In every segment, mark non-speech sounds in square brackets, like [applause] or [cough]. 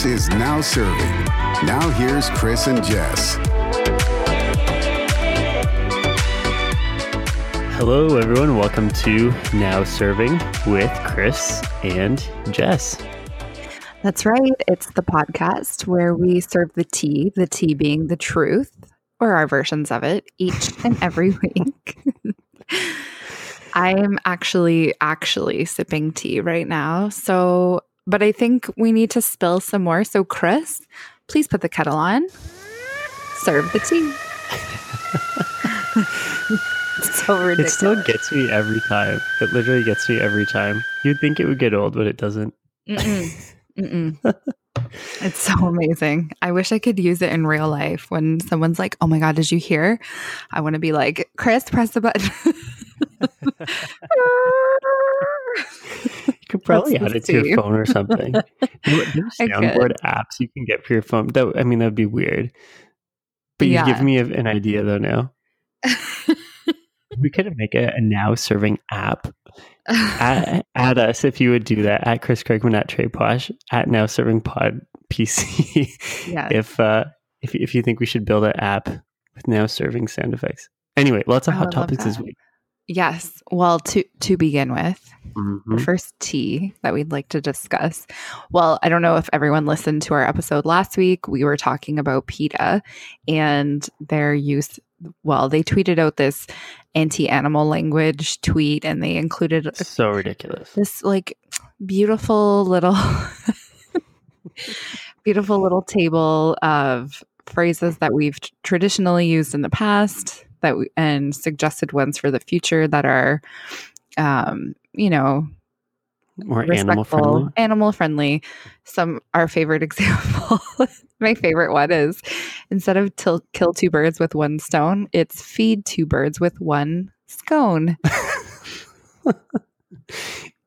This is Now Serving. Now here's Chris and Jess. Hello, everyone. Welcome to Now Serving with Chris and Jess. That's right. It's the podcast where we serve the tea, the tea being the truth, or our versions of it, each and every [laughs] week. I'm actually actually sipping tea right now. So, but I think we need to spill some more. So, Chris, please put the kettle on. Serve the tea. [laughs] so ridiculous. It still gets me every time. It literally gets me every time. You'd think it would get old, but it doesn't. Mm-mm. Mm-mm. [laughs] it's so amazing. I wish I could use it in real life when someone's like, oh my God, did you hear? I want to be like, Chris, press the button. [laughs] you could probably add it to your phone or something. [laughs] There's soundboard apps you can get for your phone. That I mean, that'd be weird. But you yeah. give me a, an idea though now. we could make a, a, now serving app. at, [laughs] at, us if you would do that at Chris Kirkman at Trey Posh at now serving pod PC. [laughs] yeah. If uh if if you think we should build an app with now serving sound effects. Anyway, lots of hot topics this week. Yes. Well, to to begin with, mm-hmm. the first tea that we'd like to discuss. Well, I don't know if everyone listened to our episode last week. We were talking about PETA and their use. Well, they tweeted out this anti-animal language tweet, and they included so ridiculous. This like beautiful little, [laughs] beautiful little table of phrases that we've traditionally used in the past that we, and suggested ones for the future that are, um, you know, more animal friendly. Animal friendly. Some our favorite [laughs] example. my favorite one is instead of til- kill two birds with one stone, it's feed two birds with one scone. [laughs]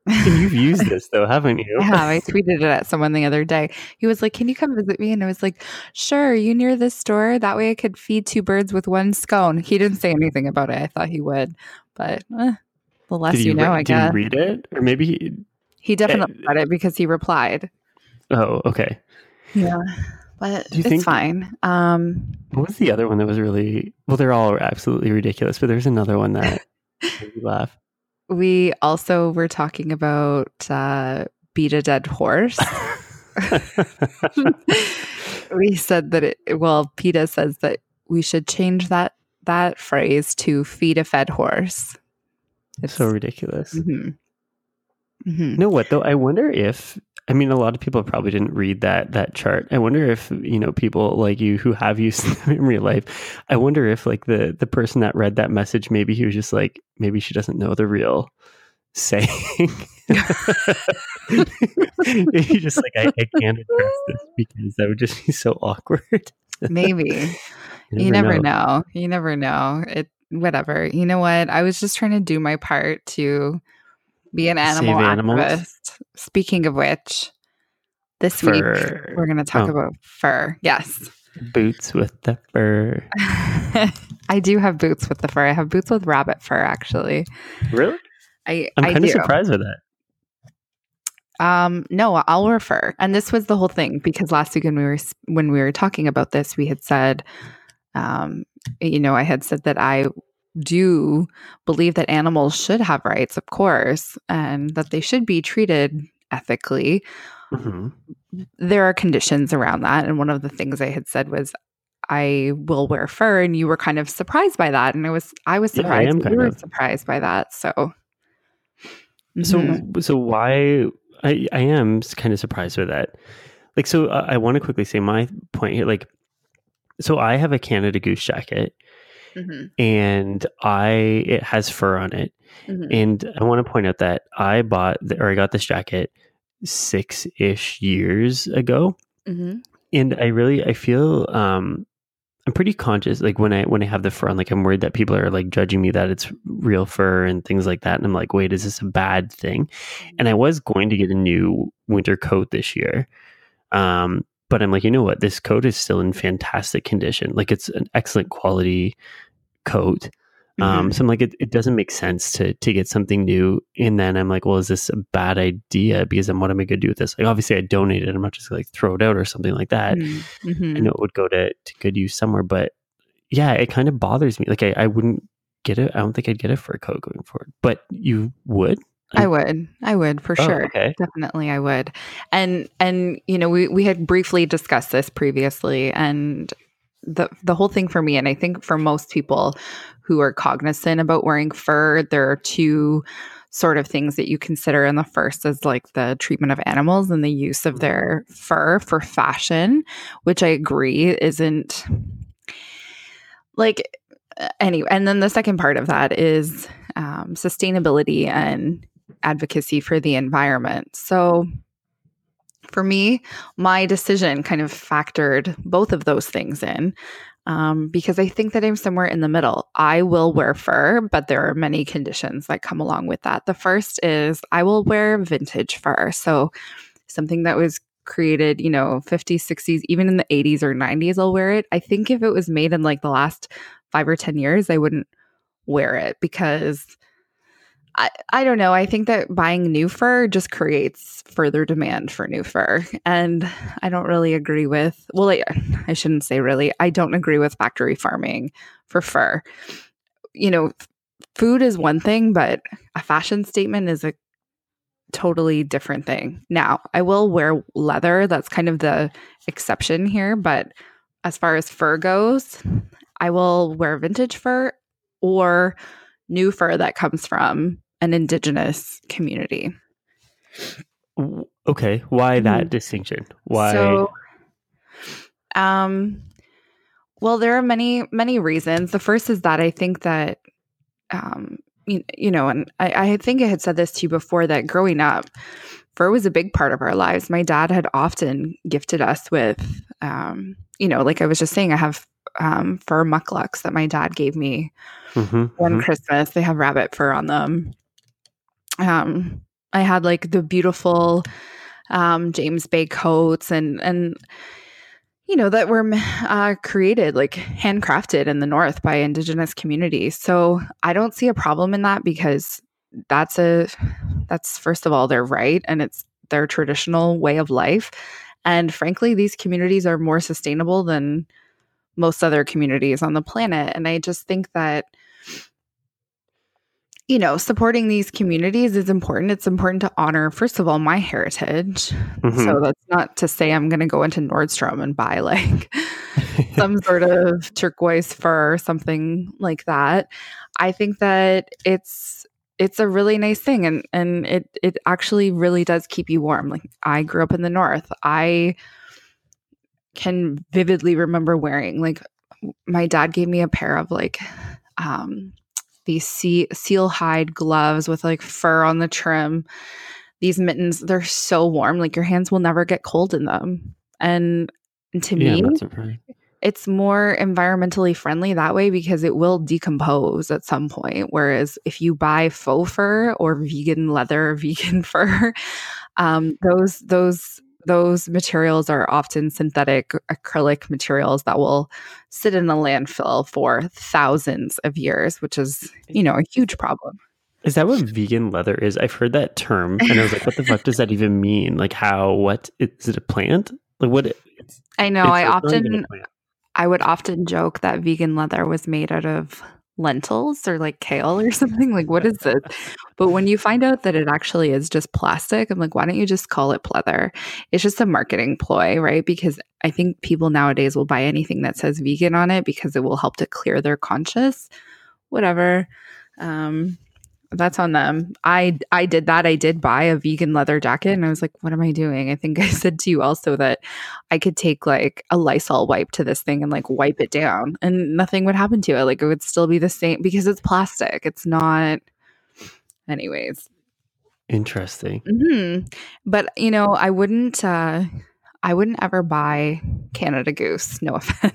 and you've used this though, haven't you? [laughs] Have. I tweeted it at someone the other day. He was like, Can you come visit me? And I was like, Sure, you near this store? That way I could feed two birds with one scone. He didn't say anything about it. I thought he would. But eh, the less you, you, know, re- I guess. Did you read it? Or maybe he, he definitely uh, read it because he replied. Oh, okay. Yeah. But Do you it's think, fine. Um, what was the other one that was really well? They're all absolutely ridiculous, but there's another one that [laughs] made me laugh we also were talking about uh, beat a dead horse. [laughs] we said that it, well, PETA says that we should change that that phrase to feed a fed horse. It's so ridiculous. Mm-hmm. Mm-hmm. You know what though? I wonder if I mean a lot of people probably didn't read that that chart. I wonder if you know people like you who have used [laughs] them in real life. I wonder if like the the person that read that message, maybe he was just like, maybe she doesn't know the real saying. [laughs] He's just like, I, I, can't address this because that would just be so awkward. [laughs] maybe you never, you never know. know. You never know. It whatever. You know what? I was just trying to do my part to be an animal Save activist. Speaking of which, this fur. week we're going to talk oh. about fur. Yes. Boots with the fur. [laughs] I do have boots with the fur. I have boots with rabbit fur, actually. Really? I, I'm kind of surprised with that. Um, no, I'll refer. And this was the whole thing because last week when we were when we were talking about this, we had said, um, you know, I had said that I do believe that animals should have rights, of course, and that they should be treated ethically. Mm-hmm. There are conditions around that. And one of the things I had said was, I will wear fur, and you were kind of surprised by that, and I was I was surprised. Yeah, I you were of. surprised by that, so. Mm-hmm. So so why I I am kind of surprised with that. Like so, uh, I want to quickly say my point here. Like, so I have a Canada Goose jacket, mm-hmm. and I it has fur on it. Mm-hmm. And I want to point out that I bought the, or I got this jacket six ish years ago, mm-hmm. and I really I feel um I'm pretty conscious like when I when I have the fur on like I'm worried that people are like judging me that it's real fur and things like that and I'm like wait is this a bad thing and I was going to get a new winter coat this year um but I'm like you know what this coat is still in fantastic condition like it's an excellent quality coat. Um, Mhm. so I'm like, it, it doesn't make sense to to get something new, and then I'm like, well, is this a bad idea? Because then what am I going to do with this? Like, obviously, I donate it. I'm not just like throw it out or something like that. Mhm. I know it would go to, to good use somewhere, but yeah, it kind of bothers me. Like, I, I wouldn't get it. I don't think I'd get it for a coat going forward. But you would? I would. I would for Oh, sure. okay. Definitely I would. And and you know, we we had briefly discussed this previously and the the whole thing for me and I think for most people who are cognizant about wearing fur, there are two sort of things that you consider and the first is like the treatment of animals and the use of their fur for fashion, which I agree isn't like anyway and then the second part of that is um, sustainability and advocacy for the environment. So for me my decision kind of factored both of those things in um, because i think that i'm somewhere in the middle. I will wear fur but there are many conditions that come along with that. The first is i will wear vintage fur. So something that was created, you know, 50s, 60s, even in the 80s or 90s, I'll wear it. I think if it was made in like the last five or 10 years, I wouldn't wear it because I, I don't know. I think that buying new fur just creates further demand for new fur. And I don't really agree with, well, I, I shouldn't say really, I don't agree with factory farming for fur. You know, food is one thing, but a fashion statement is a totally different thing. Now, I will wear leather. That's kind of the exception here. But as far as fur goes, I will wear vintage fur or new fur that comes from an indigenous community. Okay. Why that Mhm. distinction? Why? So, um, well, there are many, many reasons. The first is that I think that, um, you, you know, and I, I think I had said this to you before that growing up, fur was a big part of our lives. My dad had often gifted us with, um, you know, like I was just saying, I have um, fur mukluks that my dad gave me Mhm, one mhm. Christmas. They have rabbit fur on them. Um, I had like the beautiful um, James Bay coats and and you know that were uh, created like handcrafted in the north by indigenous communities. So I don't see a problem in that because that's a that's first of all their right and it's their traditional way of life. And frankly, these communities are more sustainable than most other communities on the planet. And I just think that you know, supporting these communities is important. It's important to honor, first of all, my heritage. Mhm. So that's not to say I'm going to go into Nordstrom and buy like [laughs] some sort of turquoise fur or something like that. I think that it's it's a really nice thing and and it it actually really does keep you warm. Like I grew up in the north. I can vividly remember wearing like my dad gave me a pair of like um these sea, seal hide gloves with like fur on the trim. These mittens, they're so warm. Like your hands will never get cold in them. And to yeah, me, I'm not surprised. it's more environmentally friendly that way because it will decompose at some point. Whereas if you buy faux fur or vegan leather, [laughs] vegan fur, um, those those those materials are often synthetic acrylic materials that will sit in a landfill for thousands of years, which is you know a huge problem. Is that what vegan leather is? I've heard that term, and I was like, "What the fuck does that even mean? Like, how? What is it? A plant? Like, what? It's, I know. I it's not even a often. I would often joke that vegan leather was made out of lentils or like kale or [laughs] something. Like, what is this? But when you find out that it actually is just plastic, I'm like, why don't you just call it pleather? It's just a marketing ploy, right? Because I think people nowadays will buy anything that says vegan on it because it will help to clear their conscience. Whatever. Um, that's on them. I I did that. I did buy a vegan leather jacket and I was like, what am I doing? I think [laughs] I said to you also that I could take like a Lysol wipe to this thing and like wipe it down and nothing would happen to it. Like it would still be the same because it's plastic. It's not anyways. Interesting. hmm But you know, I wouldn't uh I wouldn't ever buy Canada Goose, no [laughs] offense.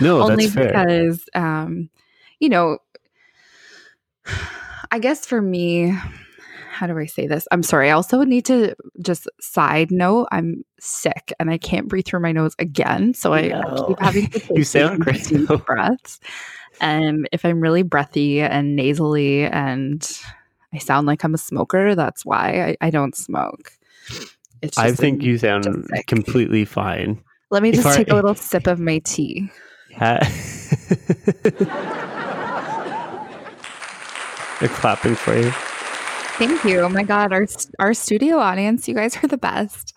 No, Only that's fair. because um you know I guess for me how do I say this? I'm sorry. I also need to just side note. I'm sick and I can't breathe through my nose again. So I No. keep having to [laughs] You sound these great, deep though. breaths. And if I'm really breathy and nasally and I sound like I'm a smoker, that's why I, I don't smoke. It's I think you sound completely fine. Let me just take a little sip of my tea. [laughs] [laughs] They're clapping for you. Thank you. Oh my god, our our studio audience, you guys are the best.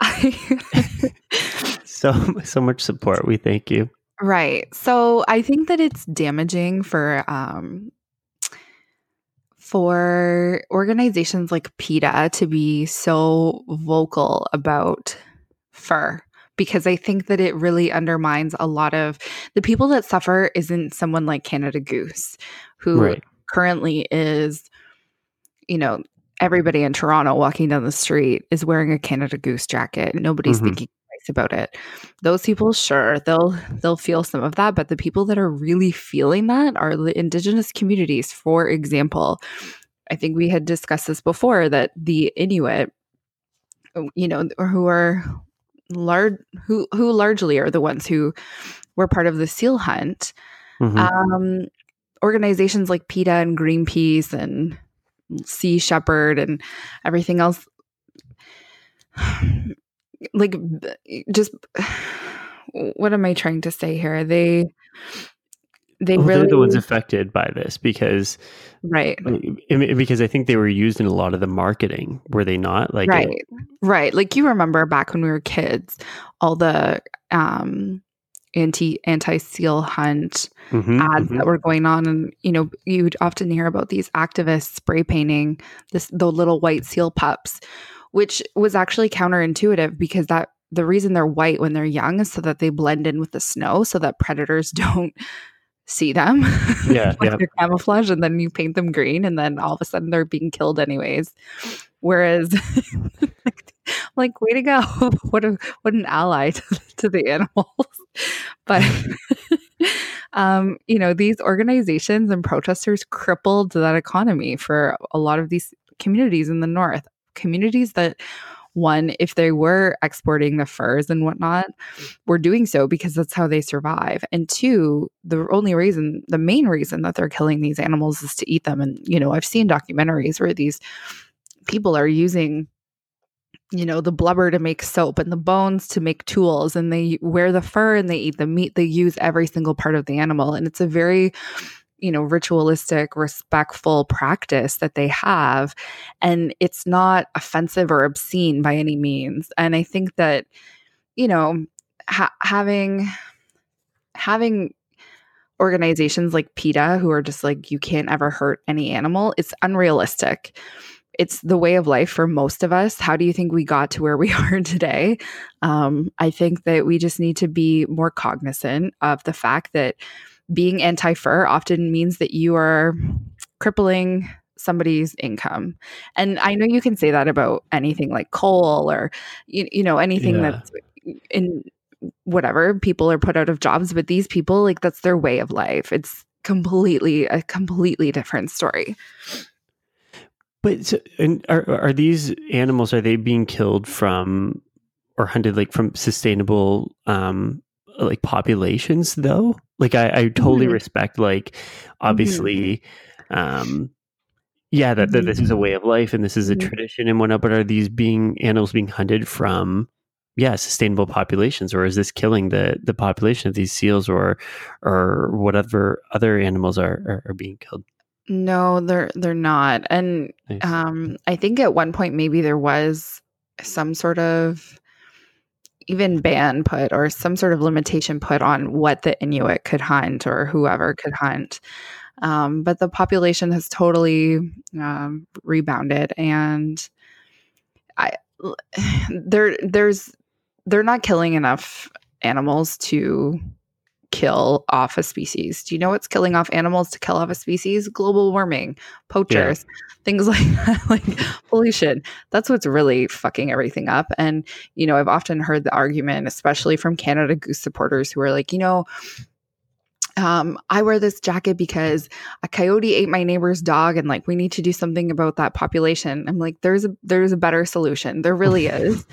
[laughs] [laughs] so so much support. We thank you. Right. So I think that it's damaging for um for organizations like PETA to be so vocal about fur because I think that it really undermines a lot of the people that suffer isn't someone like Canada Goose who right. Currently is you know everybody in Toronto walking down the street is wearing a Canada Goose jacket. Nobody's mm-hmm. thinking twice about it. Those people, sure, they'll they'll feel some of that, but the people that are really feeling that are the indigenous communities. For example, I think we had discussed this before that the Inuit, you know, who are large, who who largely are the ones who were part of the seal hunt. Mm-hmm. Um, organizations like PETA and Greenpeace and Sea Shepherd and everything else. [sighs] Like, just [sighs] what am I trying to say here? They they well, really they're the ones affected by this because right because i think they were used in a lot of the marketing were they not like right it, right like you remember back when we were kids all the um anti anti seal hunt mm-hmm, ads mm-hmm. that were going on, and you know you'd often hear about these activists spray painting this the little white seal pups, which was actually counterintuitive because that the reason they're white when they're young is so that they blend in with the snow, so that predators [laughs] don't see them. Yeah, [laughs] like yeah. They're camouflage, and then you paint them green, and then all of a sudden they're being killed anyways. Whereas, [laughs] [laughs] like, way to go! [laughs] what a what an ally [laughs] to, to the animals. but um, you know, these organizations and protesters crippled that economy for a lot of these communities in the north. Communities that one, if they were exporting the furs and whatnot, were doing so because that's how they survive. And two, the only reason, the main reason that they're killing these animals is to eat them. And, you know, I've seen documentaries where these people are using you know the blubber to make soap and the bones to make tools and they wear the fur and they eat the meat they use every single part of the animal and it's a very you know ritualistic respectful practice that they have and it's not offensive or obscene by any means and i think that you know ha- having having organizations like PETA who are just like you can't ever hurt any animal it's unrealistic it's the way of life for most of us. How do you think we got to where we [laughs] are today? Um, I think that we just need to be more cognizant of the fact that being anti fur often means that you are crippling somebody's income. And I know you can say that about anything like coal or, you, you know, anything yeah. that's in whatever people are put out of jobs, but these people, like, that's their way of life. It's completely a completely different story. But so, and are are these animals are they being killed from or hunted like from sustainable um like populations though? Like I, I totally mm-hmm. respect like obviously mm-hmm. um yeah that, that this is a mm-hmm. way of life and this is a mm-hmm. tradition and whatnot, but are these being animals being hunted from yeah sustainable populations or is this killing the the population of these seals or or whatever other animals are are, are being killed? No, they're they're not. And nice. um I think at one point maybe there was some sort of even ban put or some sort of limitation put on what the Inuit could hunt or whoever could hunt. Um, but the population has totally um, rebounded, and I [sighs] there there's they're not killing enough animals to kill off a species. Do you know what's killing off animals to kill off a species? Global warming, poachers, yeah. things [laughs] like that, like pollution. That's what's really fucking everything up. And, you know, I've often heard the argument, especially from Canada Goose supporters who are like, you know, um, I wear this jacket because a coyote ate my neighbor's dog, and like we need to do something about that population. I'm like, there's a there's a better solution. There really is.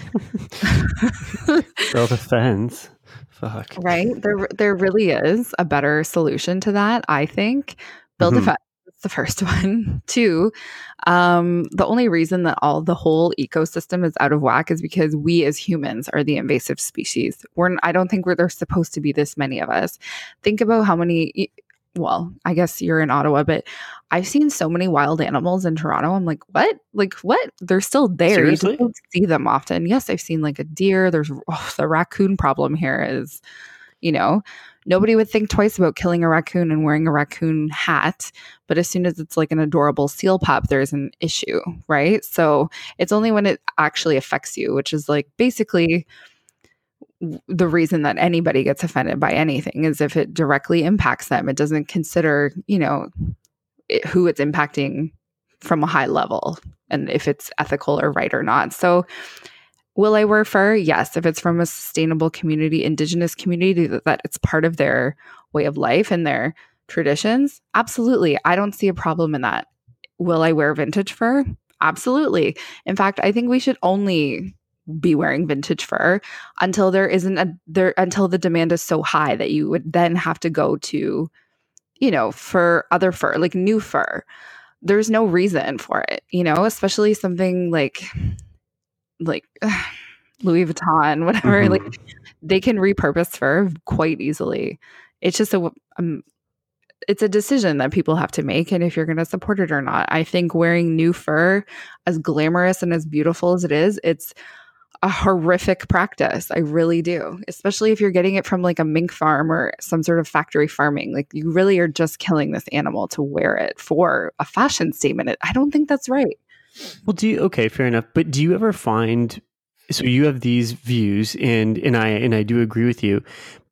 [laughs] Self defense. Fuck. Right? There there really is a better solution to that, I think. Build Mhm. a fence. That's the [laughs] first one. Two, um, the only reason that all the whole ecosystem is out of whack is because we as humans are the invasive species. We're I don't think we're there's supposed to be this many of us. Think about how many well, I guess you're in Ottawa, but I've seen so many wild animals in Toronto. I'm like, what? Like, what? They're still there. You Seriously? just don't see them often. Yes, I've seen like a deer. There's oh, the raccoon problem here is, you know, nobody would think twice about killing a raccoon and wearing a raccoon hat. But as soon as it's like an adorable seal pup, there's an issue, right? So it's only when it actually affects you, which is like basically the reason that anybody gets offended by anything is if it directly impacts them. It doesn't consider, you know, it, who it's impacting from a high level and if it's ethical or right or not. So, will I wear fur? Yes, if it's from a sustainable community, indigenous community that, that it's part of their way of life and their traditions. Absolutely. I don't see a problem in that. Will I wear vintage fur? Absolutely. In fact, I think we should only be wearing vintage fur until there isn't a there until the demand is so high that you would then have to go to you know for other fur like new fur. There's no reason for it you know especially something like like [sighs] louis vuitton whatever Mhm. like they can repurpose fur quite easily. It's just a um, it's a decision that people have to make and if you're going to support it or not. I think wearing new fur as glamorous and as beautiful as it is it's a horrific practice i really do especially if you're getting it from like a mink farm or some sort of factory farming like you really are just killing this animal to wear it for a fashion statement i don't think that's right Well, do you okay? Fair enough. But do you ever find so you have these views, and and I and I do agree with you.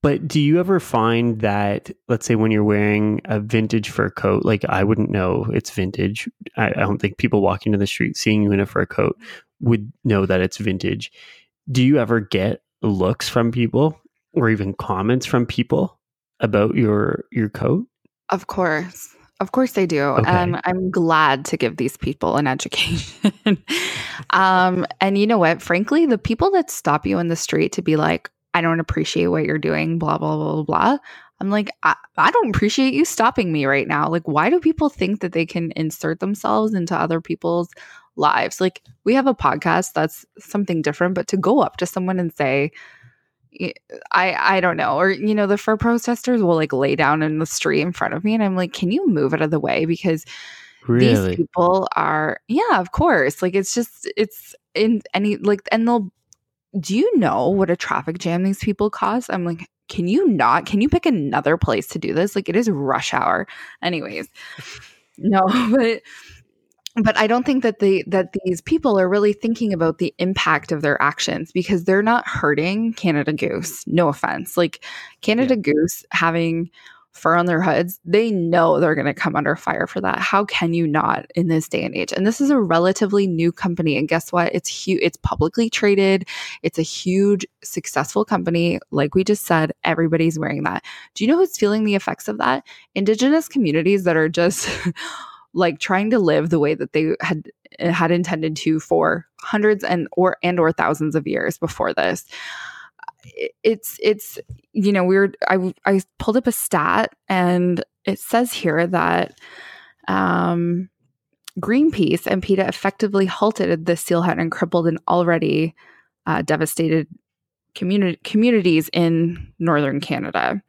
But do you ever find that, let's say, when you're wearing a vintage fur coat, like I wouldn't know it's vintage. I, I don't think people walking to the street seeing you in a fur coat would know that it's vintage. Do you ever get looks from people or even comments from people about your your coat? Of course. Of course they do. Okay. And I'm glad to give these people an education. [laughs] um, and you know what? Frankly, the people that stop you in the street to be like, I don't appreciate what you're doing, blah, blah, blah, blah, blah. I'm like, I, I don't appreciate you stopping me right now. Like, why do people think that they can insert themselves into other people's lives? Like, we have a podcast that's something different, but to go up to someone and say, I I don't know. Or you know, the fur protesters will like lay down in the street in front of me and I'm like, "Can you move out of the way because these people are yeah, of course. Like it's just it's in any like and they'll do you know what a traffic jam these people cause? I'm like, "Can you not? Can you pick another place to do this? Like it is rush hour." Anyways. [laughs] No, [laughs] but but I don't think that the that these people are really thinking about the impact of their actions because they're not hurting Canada Goose. No offense. Like Canada Goose having fur on their hoods, they know they're going to come under fire for that. How can you not in this day and age? And this is a relatively new company and guess what? It's huge. It's publicly traded. It's a huge successful company. Like we just said, everybody's wearing that. Do you know who's feeling the effects of that? Indigenous communities that are just [laughs] like trying to live the way that they had had intended to for hundreds and or and or thousands of years before this. It's it's you know we were i i pulled up a stat and it says here that um greenpeace and peta effectively halted the seal hunt and crippled an already uh, devastated community communities in northern canada.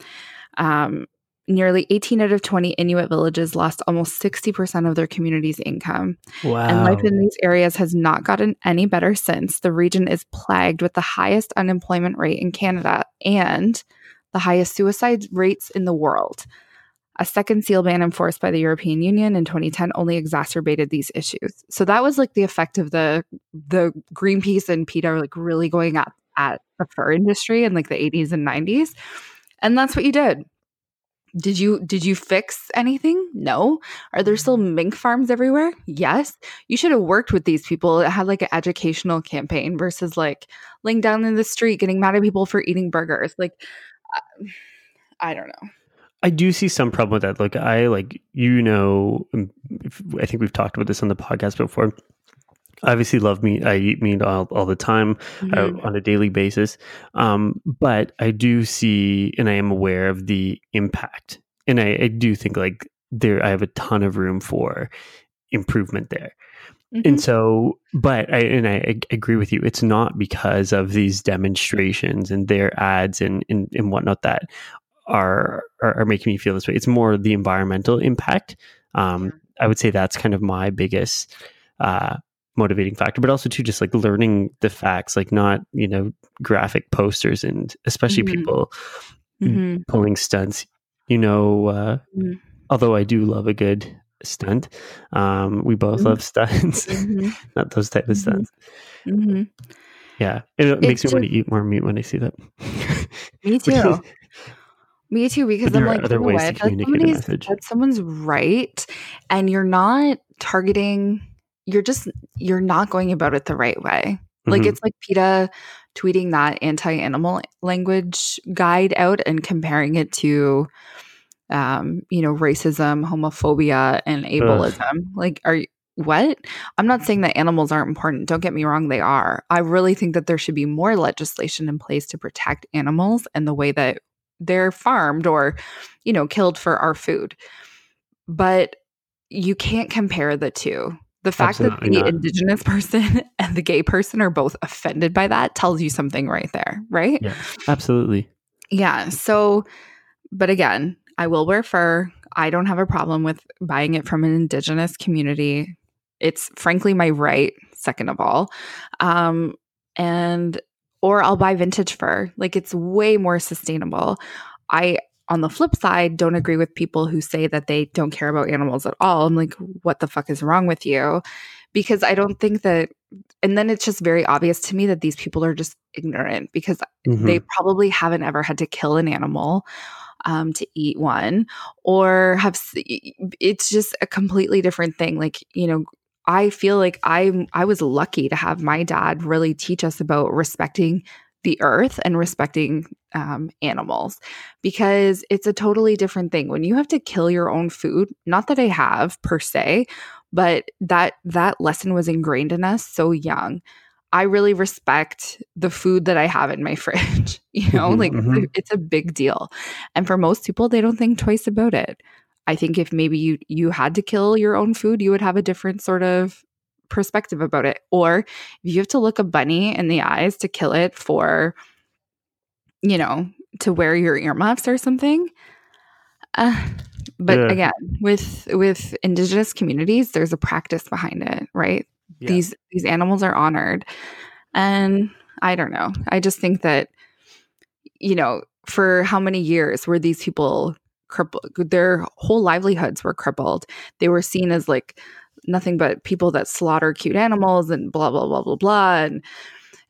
Um Nearly 18 out of 20 Inuit villages lost almost 60% of their community's income. Wow. And life in these areas has not gotten any better since. The region is plagued with the highest unemployment rate in Canada and the highest suicide rates in the world. A second seal ban enforced by the European Union in 2010 only exacerbated these issues. So that was like the effect of the the Greenpeace and PETA like really going at at the fur industry in like the 80s and 90s. And that's what you did. Did you did you fix anything? No. Are there still mink farms everywhere? Yes. You should have worked with these people that had like an educational campaign versus like laying down in the street getting mad at people for eating burgers. Like I don't know. I do see some problem with that. Like I like you know, um, I think we've talked about this on the podcast before. Obviously love meat. I eat meat all, all the time Mhm. uh, on a daily basis. Um, but I do see and I am aware of the impact. And I, I do think like there, I have a ton of room for improvement there. Mhm. And so, but I, and I, ag- agree with you. It's not because of these demonstrations and their ads and, and, and whatnot that are, are, are making me feel this way. It's more the environmental impact. Um, I would say that's kind of my biggest, uh, motivating factor, but also too, just like learning the facts, like not, you know, graphic posters and especially Mhm. people Mhm. pulling stunts, you know, uh, Mm. although I do love a good stunt. Um, we both Mhm. love stunts, Mhm. [laughs] not those type of stunts. Yeah, and it makes me want to eat more meat when I see that. Me [laughs] too. Me too, because I'm like, other you know ways to what? Communicate a somebody's, message. someone's right, and you're not targeting. You're just you're not going about it the right way. Like Mhm. it's like PETA tweeting that anti-animal language guide out and comparing it to, um, you know, racism, homophobia, and ableism. Like, are you? What? I'm not saying that animals aren't important. Don't get me wrong, they are. I really think that there should be more legislation in place to protect animals and the way that they're farmed or, you know, killed for our food. But you can't compare the two. The fact Absolutely that the not. indigenous person [laughs] and the gay person are both offended by that tells you something right there, right? Yeah. Absolutely. Yeah. So, but again, I will wear fur. I don't have a problem with buying it from an indigenous community. It's frankly my right, second of all. Um, and, or I'll buy vintage fur. Like it's way more sustainable. I, on the flip side, don't agree with people who say that they don't care about animals at all. I'm like, what the fuck is wrong with you? Because I don't think that, and then it's just very obvious to me that these people are just ignorant because Mhm. they probably haven't ever had to kill an animal um, to eat one or have it's just a completely different thing like you know i feel like i i was lucky to have my dad really teach us about respecting the earth and respecting um, animals because it's a totally different thing when you have to kill your own food not that i have per se but that that lesson was ingrained in us so young I really respect the food that I have in my [laughs] fridge. You know, Mhm, like mhm. it's a big deal. And for most people, they don't think twice about it. I think if maybe you you had to kill your own food, you would have a different sort of perspective about it. Or if you have to look a bunny in the eyes to kill it for, you know, to wear your earmuffs or something. Uh, but Yeah. again, with with indigenous communities, there's a practice behind it, right? Yeah. these these animals are honored and i don't know i just think that you know for how many years were these people crippled their whole livelihoods were crippled they were seen as like nothing but people that slaughter cute animals and blah blah blah blah blah and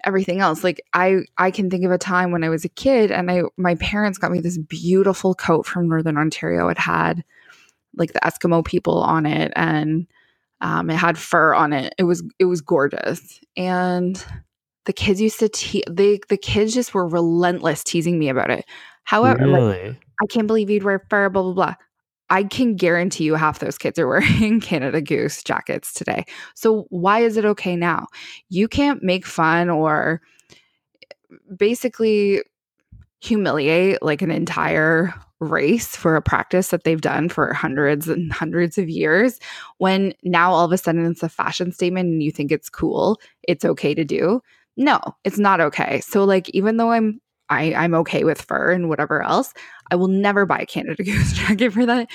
everything else like i i can think of a time when i was a kid and i my parents got me this beautiful coat from northern ontario it had like the eskimo people on it and um, it had fur on it. It was it was gorgeous, and the kids used to te- they the kids just were relentless teasing me about it. However, like. I can't believe you'd wear fur, blah blah blah. I can guarantee you half those kids are wearing [laughs] Canada Goose jackets today. So why is it okay now? You can't make fun or eh, basically humiliate like an entire race for a practice that they've done for hundreds and hundreds of years when now all of a sudden it's a fashion statement and you think it's cool it's okay to do no it's not okay so like even though i'm I, i'm okay with fur and whatever else i will never buy a canada [laughs] goose jacket for that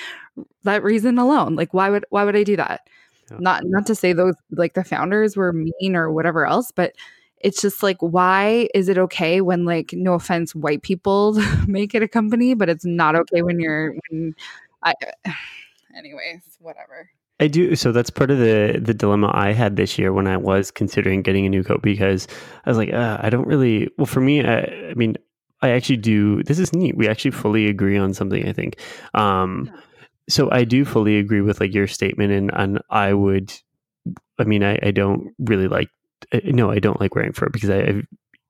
that reason alone like why would why would i do that Yeah. not not to say those like the founders were mean or whatever else but it's just like why is it okay when like no offense white people [laughs] make it a company but it's not okay when you're when i [sighs] anyways whatever I do. So that's part of the the dilemma I had this year when I was considering getting a new coat because I was like, uh, I don't really. Well, for me, I, I mean, I actually do. This is neat. We actually fully agree on something. I think. Um, so I do fully agree with like your statement, and and I would. I mean, I, I don't really like. uh, No, I don't like wearing fur because I, I've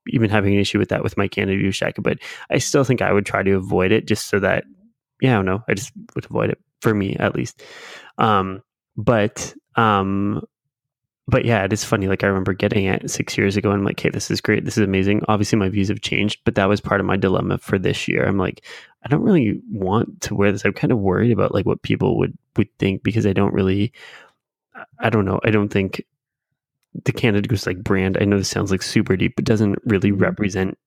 even having an issue with that with my Canada Goose jacket. But I still think I would try to avoid it just so that. Yeah, I don't know. I just would avoid it for me at least. Um, but um but yeah, it is funny. Like I remember getting it six years ago, and I'm like, "Hey, this is great. This is amazing." Obviously, my views have changed, but that was part of my dilemma for this year. I'm like, I don't really want to wear this. I'm kind of worried about like what people would would think because I don't really, I don't know. I don't think the Canada Goose like brand. I know this sounds like super deep, but doesn't really Mhm. represent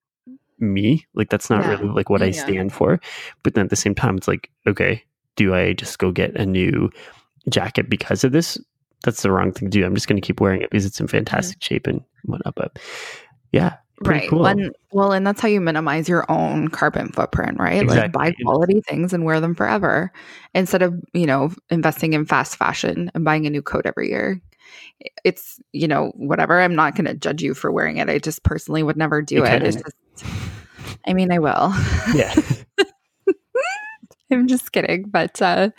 me. Like that's not Yeah. really like what I Yeah. stand for. But then at the same time, it's like, okay, do I just go get a new jacket because of this? That's the wrong thing to do. I'm just going to keep wearing it because it's in fantastic shape and whatnot. But yeah, right. cool. Well, and that's how you minimize your own carbon footprint, right? Like buy quality things and wear them forever instead of, you know, investing in fast fashion and buying a new coat every year. It's, you know, whatever. I'm not going to judge you for wearing it. I just personally would never do You it. It's just, I mean, I will. yeah, [laughs] I'm just kidding, but uh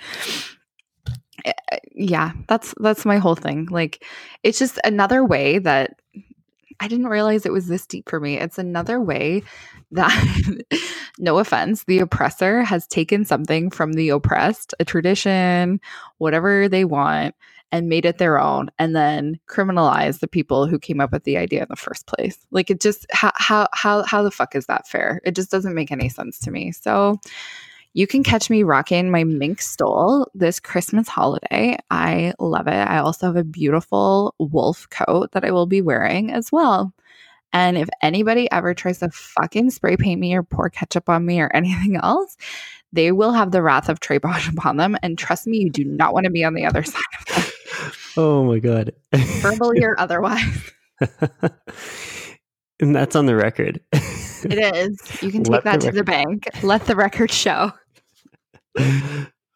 Eh, eh, yeah, that's that's my whole thing. Like it's just another way that I didn't realize it was this deep for me. It's another way that [laughs] no offense, the oppressor has taken something from the oppressed, a tradition, whatever they want and made it their own and then criminalize the people who came up with the idea in the first place. Like it just how how how how the fuck is that fair? It just doesn't make any sense to me. So you can catch me rocking my mink stole this Christmas holiday. I love it. I also have a beautiful wolf coat that I will be wearing as well. And if anybody ever tries to fucking spray paint me or pour ketchup on me or [laughs] anything else, they will have the wrath of Trayvon upon them. And trust me, you do not want to be on the other [laughs] side of that, [laughs] oh my god, verbally or otherwise. and that's on the record. It is. You can Let take that the to the bank. Let the record show.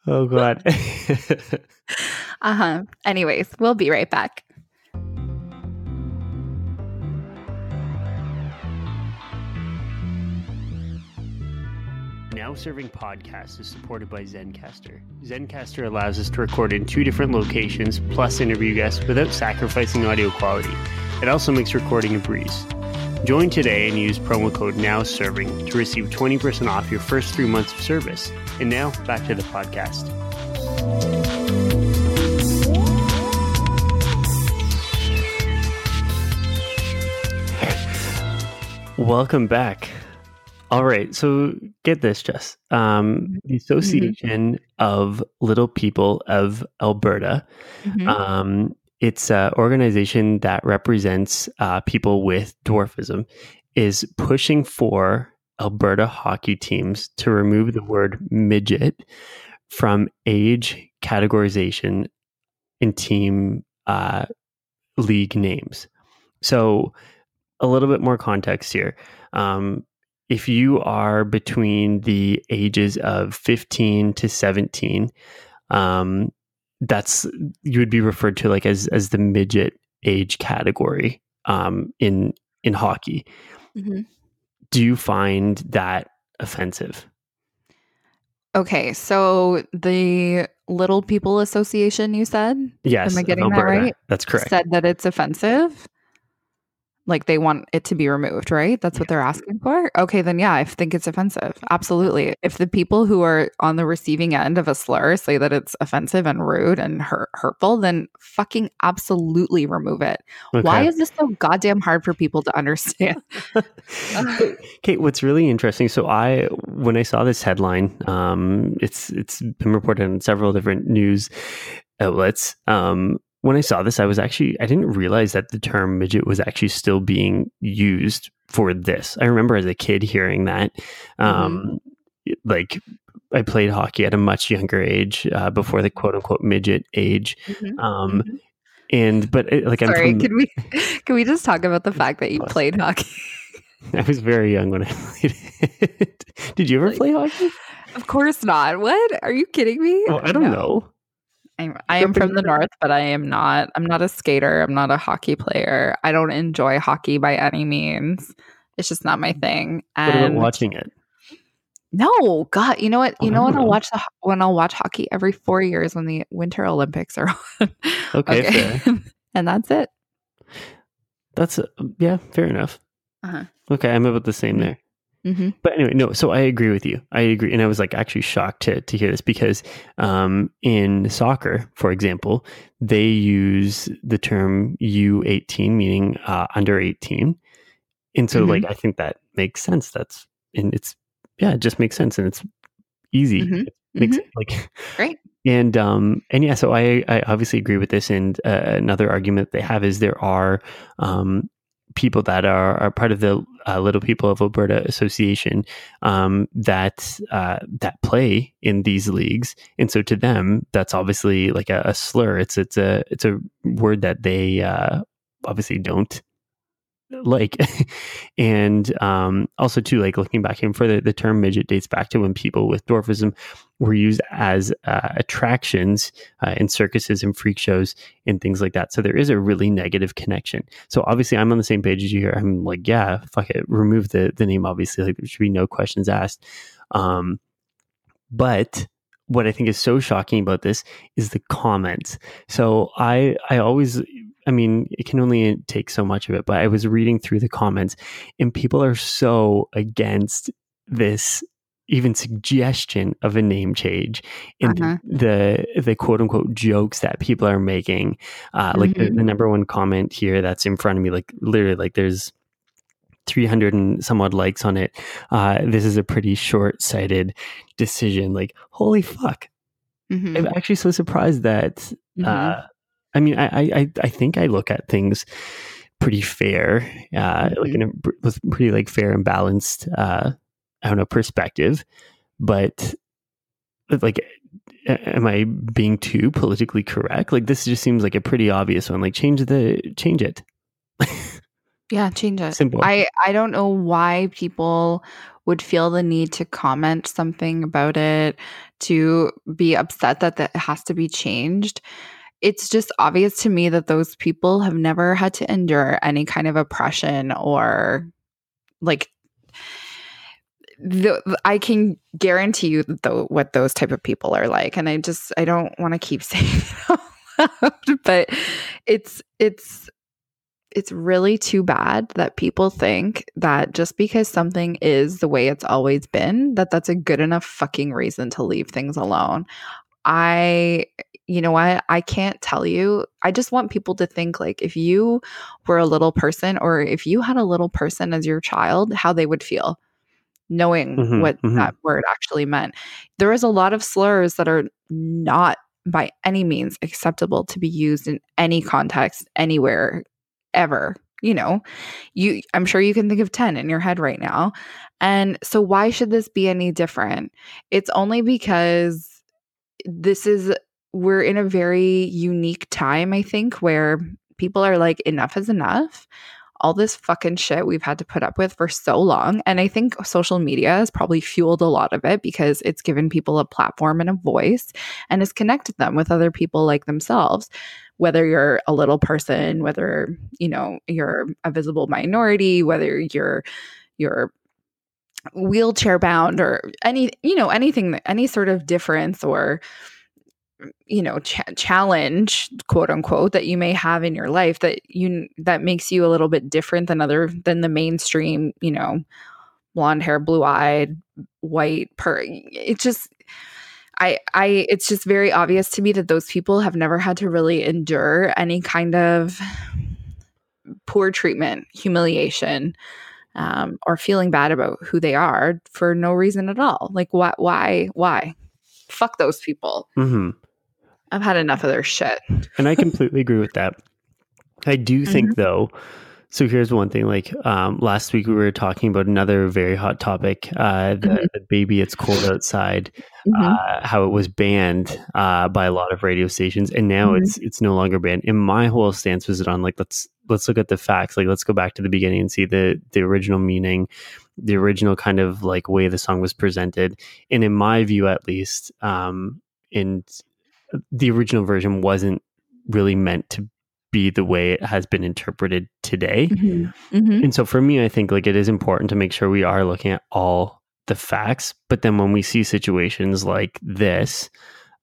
Oh god. [laughs] Uh huh. Anyways, we'll be right back. Now Serving Podcast is supported by Zencastr. Zencastr allows us to record in two different locations plus interview guests without sacrificing audio quality. It also makes recording a breeze. Join today and use promo code NOWSERVING to receive 20% off your first three months of service. And now back to the podcast. Welcome back. All right, so get this, Jess. Um, the Association of Little People of Alberta. Mhm. Um, it's an organization that represents uh, people with dwarfism. Is pushing for Alberta hockey teams to remove the word midget from age categorization in team uh, league names. So, a little bit more context here. Um, if you are between the ages of 15 to 17, um, that's you would be referred to like as as the midget age category um, in in hockey. Mhm. Do you find that offensive? Okay, so the Little People Association, you said, Yes, am I getting that right? That's correct. said that it's offensive. Like they want it to be removed, right? That's what they're asking for. Okay, then yeah, I think it's offensive. Absolutely. If the people who are on the receiving end of a slur say that it's offensive and rude and hurt, hurtful, then fucking absolutely remove it. Why is this so goddamn hard for people to understand? [laughs] [laughs] Kate, what's really interesting? So I, when I saw this headline, um, it's it's been reported in several different news outlets. Um, when I saw this, I was actually I didn't realize that the term midget was actually still being used for this. I remember as a kid hearing that. Um, Like I played hockey at a much younger age uh, before the quote unquote midget age. Um, Mhm. and but it, like I'm Sorry, from, can we [laughs] can we just talk about the fact that you Plus. played hockey? [laughs] I was very young when I [laughs] played it. Did you ever Like- play hockey? of course not. What? Are you kidding me? Oh, I don't No. know. I'm, I am from the north, but I am not. I'm not a skater. I'm not a hockey player. I don't enjoy hockey by any means. It's just not my thing. What about And watching it? no, God, you know what? Oh, You know when I'll watch the when I'll watch hockey every four years when the Winter Olympics are [laughs] on. Okay, [laughs] and that's it. That's uh, yeah, fair enough. Uh-huh. Okay, I'm about the same there. Mm-hmm. But anyway, no. So I agree with you. I agree, and I was like actually shocked to to hear this because um, in soccer, for example, they use the term U eighteen, meaning uh, under eighteen, and so Mhm. like I think that makes sense. That's and it's yeah, it just makes sense, and it's easy. Mhm. It makes it like Great. and um and yeah, so I I obviously agree with this. And uh, another argument they have is there are um people that are, are part of the uh, Little People of Alberta Association um, that uh, that play in these leagues, and so to them, that's obviously like a, a slur. It's it's a it's a word that they uh, obviously don't like [laughs] and um also too like looking back even further the term midget dates back to when people with dwarfism were used as uh, attractions uh, in circuses and freak shows and things like that. So there is a really negative connection. So obviously i'm on the same page as you here. I'm like yeah fuck it. Remove the the name obviously. Like there should be no questions asked. Um but what i think is so shocking about this is the comments. So i i always I mean, it can only take so much of it, but I was reading through the comments and people are so against this even suggestion of a name change and Uh-huh. the the quote unquote jokes that people are making. Uh, Like the, the number one comment here that's in front of me, like literally, like there's 300 and some odd likes on it. Uh, this is a pretty short sighted decision. Like, holy fuck. Mhm. I'm actually so surprised that Mhm. uh, I mean, I, I, I- think I look at things pretty fair, uh, like in a with pretty like fair and balanced, uh, I don't know, perspective. But like, am I being too politically correct? Like, this just seems like a pretty obvious one. Like, change the change it. Yeah, change it. Simple. I I don't know why people would feel the need to comment something about it, to be upset that that has to be changed. It's just obvious to me that those people have never had to endure any kind of oppression or like the, I can guarantee you that what those type of people are like and I just I don't want to keep [laughs] saying it but it's it's it's really too bad that people think that just because something is the way it's always been that that's a good enough fucking reason to leave things alone i you know what? I can't tell you. I just want people to think like if you were a little person or if you had a little person as your child how they would feel knowing Mhm, what mhm. that word actually meant. There is a lot of slurs that are not by any means acceptable to be used in any context anywhere ever you know? You i'm sure you can think of 10 in your head right now. And so why should this be any different? It's only because this is we're in a very unique time i think where people are like enough is enough. All this fucking shit we've had to put up with for so long. And i think social media has probably fueled a lot of it because it's given people a platform and a voice and has connected them with other people like themselves whether you're a little person whether you know you're a visible minority whether you're you're wheelchair bound or any you know anything any sort of difference or you know ch- challenge quote unquote that you may have in your life that you that makes you a little bit different than other than the mainstream you know blonde hair blue eyed white per it just I, I, it's just very obvious to me that those people have never had to really endure any kind of poor treatment, humiliation, um, or feeling bad about who they are for no reason at all. Like, why, why, why? Fuck those people. hmm I've had enough of their shit. and I completely agree with that. I do think though. So here's one thing. Like um, last week, we were talking about another very hot topic: uh, the, Mhm. the baby, it's cold outside. Mhm. Uh, how it was banned uh, by a lot of radio stations, and now Mhm. it's it's no longer banned. And my whole stance was on like let's let's look at the facts. Like let's go back to the beginning and see the the original meaning, the original kind of like way the song was presented. And in my view, at least, um, in the original version wasn't really meant to be the way it has been interpreted today. Mhm. Mhm. And so for me, I think like it is important to make sure we are looking at all the facts. But then when we see situations like this,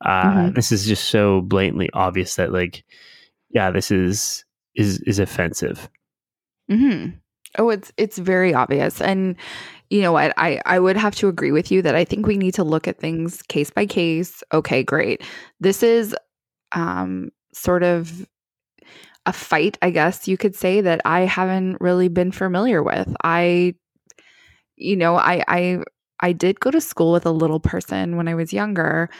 uh, Mhm. this is just so blatantly obvious that like, yeah, this is is is offensive. hmm Oh, it's it's very obvious, and you know what? I, I would have to agree with you that I think we need to look at things case by case. Okay, great. This is um, sort of a fight, I guess you could say, that I haven't really been familiar with. I, you know, I, I, I did go to school with a little person when I was younger,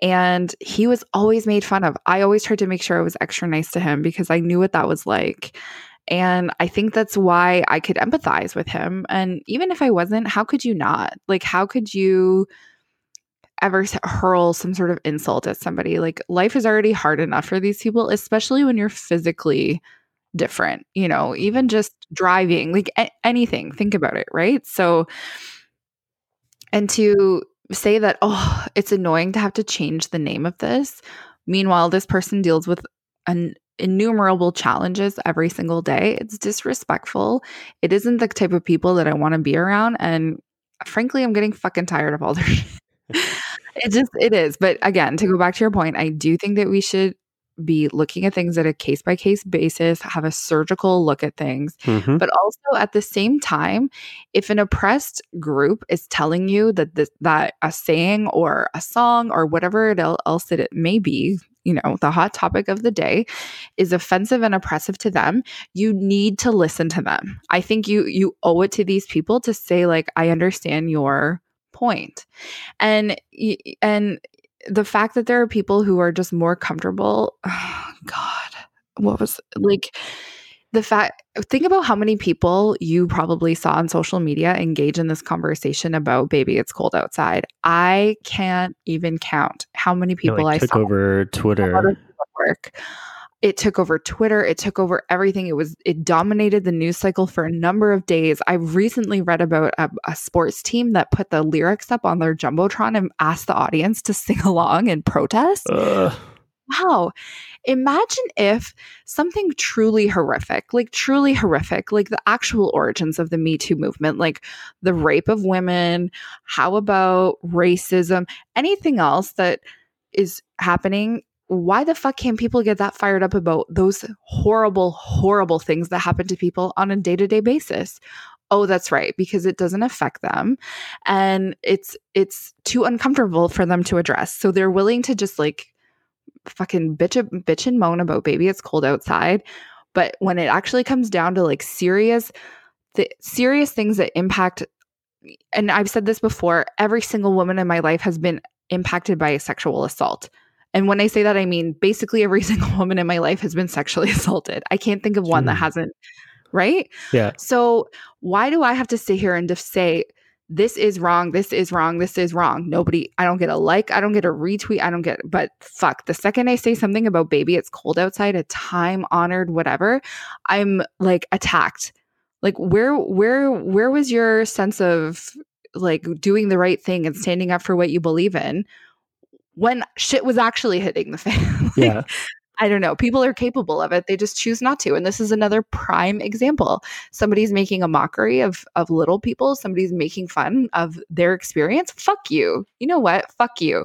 and he was always made fun of. I always tried to make sure I was extra nice to him because I knew what that was like. And I think that's why I could empathize with him. And even if I wasn't, how could you not? Like, how could you ever hurl some sort of insult at somebody? Like, life is already hard enough for these people, especially when you're physically different, you know, even mm-hmm. just driving, like a- anything. Think about it, right? So, and to say that, oh, it's annoying to have to change the name of this. Meanwhile, this person deals with an innumerable challenges every single day. It's disrespectful. It isn't the type of people that I want to be around. And frankly, I'm getting fucking tired of all their [laughs] [laughs] it just it is. But again, to go back to your point, I do think that we should be looking at things at a case by case basis, have a surgical look at things. Mm-hmm. But also at the same time, if an oppressed group is telling you that this, that a saying or a song or whatever it else that it may be, you know, the hot topic of the day is offensive and oppressive to them, you need to listen to them. I think you you owe it to these people to say like I understand your point. And and the fact that there are people who are just more comfortable, oh [sighs] god, what was like the fact think about how many people you probably saw on social media engage in this conversation about baby it's cold outside. I can't even count how many people like, i took saw over twitter. work it took over twitter it took over everything it was it dominated the news cycle for a number of days. I recently read about a, a sports team that put the lyrics up on their jumbotron and asked the audience to [laughs] sing along and protest. Ugh. wow. Imagine if something truly horrific, like truly horrific, like the actual origins of the Me Too movement, like the rape of women, how about racism, anything else that is happening why the fuck can't people get that fired up about those horrible, horrible things that happen to people on a day to day basis? Oh, that's right, because it doesn't affect them and it's it's too uncomfortable for them to address. So they're willing to just like fucking bitch bitch and moan about baby it's cold outside but when it actually comes down to like serious the serious things that impact and I've said this before every single woman in my life has been impacted by a sexual assault and when I say that I mean basically every [laughs] single woman in my life has been sexually [laughs] assaulted. I can't think of one that mm. hasn't right? Yeah. So why do I have to sit here and just say this is wrong, this is wrong, this is wrong. Nobody, I don't get a like, I don't get a retweet, I don't get, but fuck, the second I say something about baby, it's cold outside, a time honored whatever, I'm like attacked. Like where, where, where was your sense of like doing the right thing and standing up for what you believe in when shit was actually hitting the [laughs] fan? like, yeah. I don't know. People are capable of it. They just choose not to. And this is another prime example. Somebody's making a mockery of of little people. Somebody's making fun of their experience. Fuck you. You know what? Fuck you.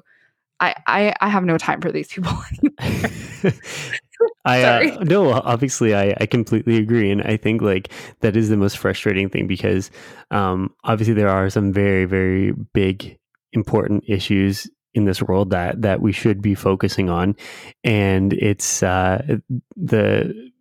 I I, I have no time for these people. [laughs] [laughs] I uh, no, obviously I, I completely agree, and I think like that is the most frustrating thing because um, obviously there are some very very big important issues in this world that that we should be focusing on, and it's uh, the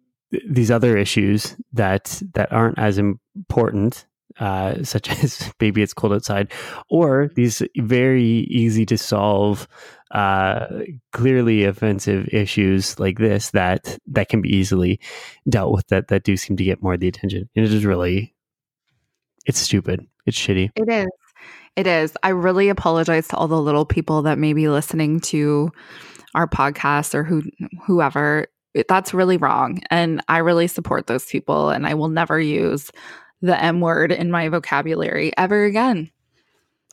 these other issues that that aren't as important uh, such [laughs] as baby it's cold outside or these very easy to solve uh, clearly offensive issues like this that that can be easily dealt with that that do seem to get more of the attention. And it is really it's stupid. It's shitty. It is it is. I really apologize to all the little people that may be listening to our podcast or who whoever. That's really wrong. And I really support those people and I will never use the M word in my vocabulary ever again.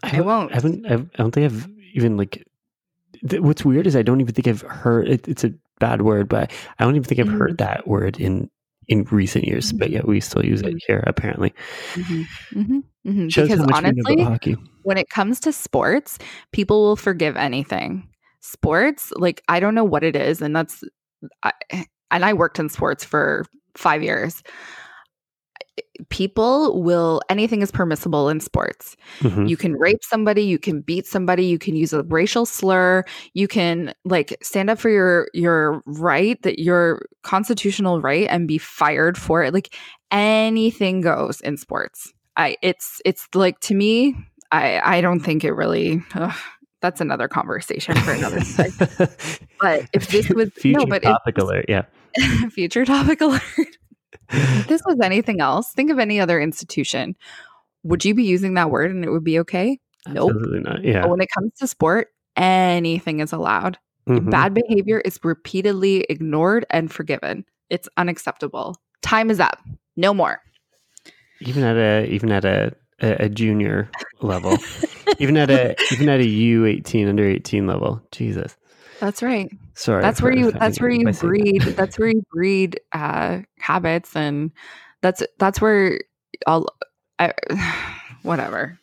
I, I won't. I haven't I don't think I've even like th- what's weird is I don't even think I've heard it, it's a bad word, but I don't even think I've mm-hmm. heard that word in in recent years, but yet we still use it mm-hmm. here apparently. Mm-hmm. Mm-hmm. mm-hmm. Because honestly, when it comes to sports, people will forgive anything. Sports, like I don't know what it is, and that's, I, and I worked in sports for five years. People will anything is permissible in sports. Mhm. You can rape somebody, you can beat somebody, you can use a racial slur, you can like stand up for your your right that your constitutional right and be fired for it. Like anything goes in sports. I it's it's like to me, I I don't think it really ugh, that's another conversation for another [laughs] day. But if this was future no, but if- topic alert, yeah. [laughs] future topic alert. If this was [laughs] anything else, think of any other institution. Would you be using that word and it would be okay? Nope. Absolutely not. Yeah. But when it comes to sport, anything is allowed. Mhm. Bad behavior is repeatedly ignored and forgiven. It's unacceptable. Time is up. No more. Even at a even at a a, a junior level, [laughs] even at a even at a [laughs] U eighteen under eighteen level. Jesus. That's right. Sorry. that's where you that's where you breed that. that's where you breed uh habits and that's that's where all I, [sighs] whatever.